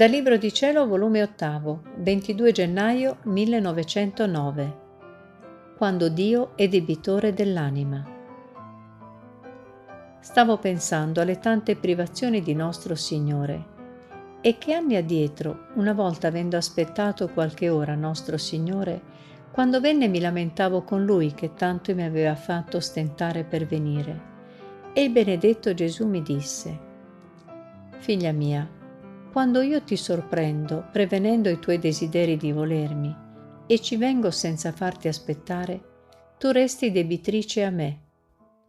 Dal Libro di Cielo, volume 8, 22 gennaio 1909. Quando Dio è debitore dell'anima. Stavo pensando alle tante privazioni di nostro Signore e che anni addietro, una volta avendo aspettato qualche ora nostro Signore, quando venne mi lamentavo con Lui che tanto mi aveva fatto stentare per venire. E il benedetto Gesù mi disse, Figlia mia, quando io ti sorprendo prevenendo i tuoi desideri di volermi e ci vengo senza farti aspettare, tu resti debitrice a me,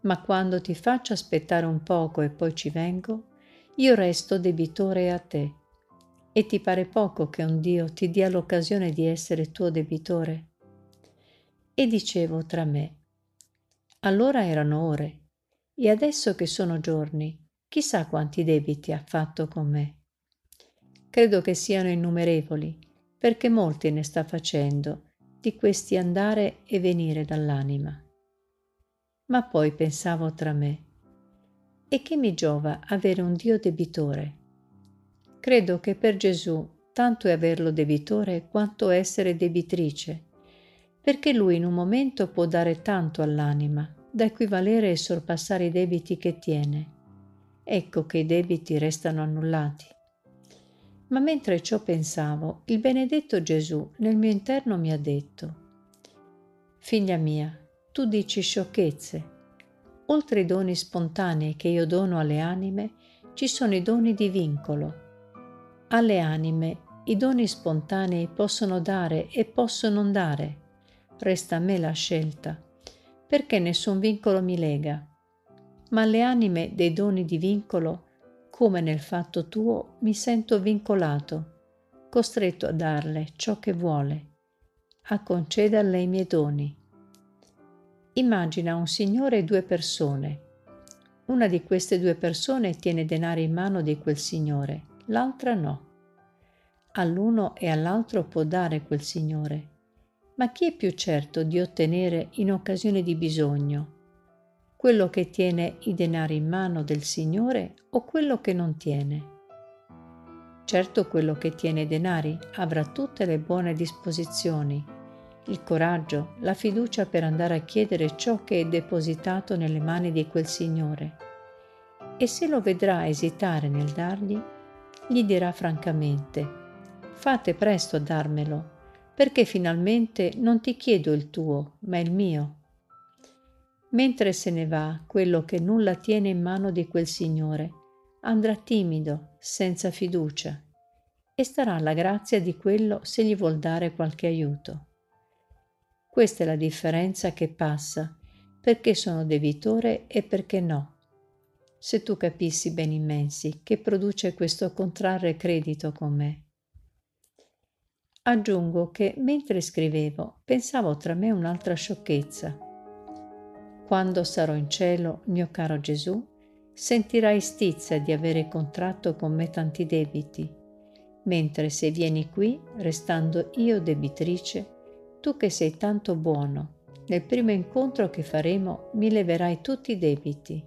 ma quando ti faccio aspettare un poco e poi ci vengo, io resto debitore a te. E ti pare poco che un Dio ti dia l'occasione di essere tuo debitore? E dicevo tra me, allora erano ore, e adesso che sono giorni, chissà quanti debiti ha fatto con me. Credo che siano innumerevoli, perché molti ne sta facendo di questi andare e venire dall'anima. Ma poi pensavo tra me, e che mi giova avere un Dio debitore? Credo che per Gesù tanto è averlo debitore quanto essere debitrice, perché lui in un momento può dare tanto all'anima da equivalere e sorpassare i debiti che tiene. Ecco che i debiti restano annullati. Ma mentre ciò pensavo, il benedetto Gesù nel mio interno mi ha detto, Figlia mia, tu dici sciocchezze. Oltre i doni spontanei che io dono alle anime, ci sono i doni di vincolo. Alle anime i doni spontanei possono dare e possono non dare. Resta a me la scelta, perché nessun vincolo mi lega. Ma alle anime dei doni di vincolo come nel fatto tuo mi sento vincolato, costretto a darle ciò che vuole, a concederle i miei doni. Immagina un signore e due persone. Una di queste due persone tiene denaro in mano di quel signore, l'altra no. All'uno e all'altro può dare quel signore, ma chi è più certo di ottenere in occasione di bisogno quello che tiene i denari in mano del Signore o quello che non tiene. Certo quello che tiene i denari avrà tutte le buone disposizioni, il coraggio, la fiducia per andare a chiedere ciò che è depositato nelle mani di quel Signore. E se lo vedrà esitare nel dargli, gli dirà francamente, fate presto a darmelo, perché finalmente non ti chiedo il tuo, ma il mio Mentre se ne va quello che nulla tiene in mano di quel Signore, andrà timido, senza fiducia, e starà alla grazia di quello se gli vuol dare qualche aiuto. Questa è la differenza che passa, perché sono debitore e perché no. Se tu capissi bene immensi che produce questo contrarre credito con me. Aggiungo che mentre scrivevo pensavo tra me un'altra sciocchezza quando sarò in cielo, mio caro Gesù, sentirai stizza di avere contratto con me tanti debiti, mentre se vieni qui, restando io debitrice, tu che sei tanto buono, nel primo incontro che faremo mi leverai tutti i debiti,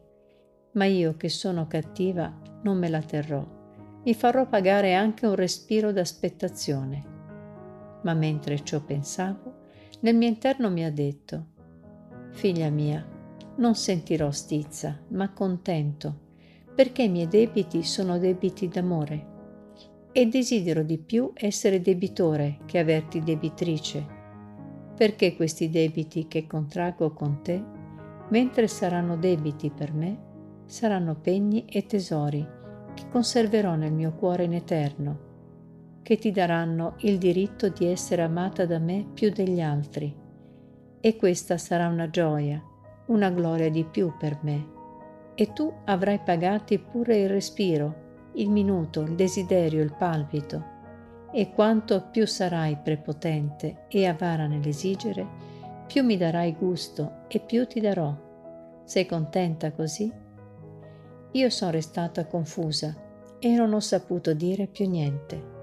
ma io che sono cattiva non me la terrò, mi farò pagare anche un respiro d'aspettazione. Ma mentre ciò pensavo, nel mio interno mi ha detto, Figlia mia, non sentirò stizza, ma contento, perché i miei debiti sono debiti d'amore. E desidero di più essere debitore che averti debitrice, perché questi debiti che contraggo con te, mentre saranno debiti per me, saranno pegni e tesori che conserverò nel mio cuore in eterno, che ti daranno il diritto di essere amata da me più degli altri. E questa sarà una gioia una gloria di più per me. E tu avrai pagati pure il respiro, il minuto, il desiderio, il palpito. E quanto più sarai prepotente e avara nell'esigere, più mi darai gusto e più ti darò. Sei contenta così? Io sono restata confusa e non ho saputo dire più niente.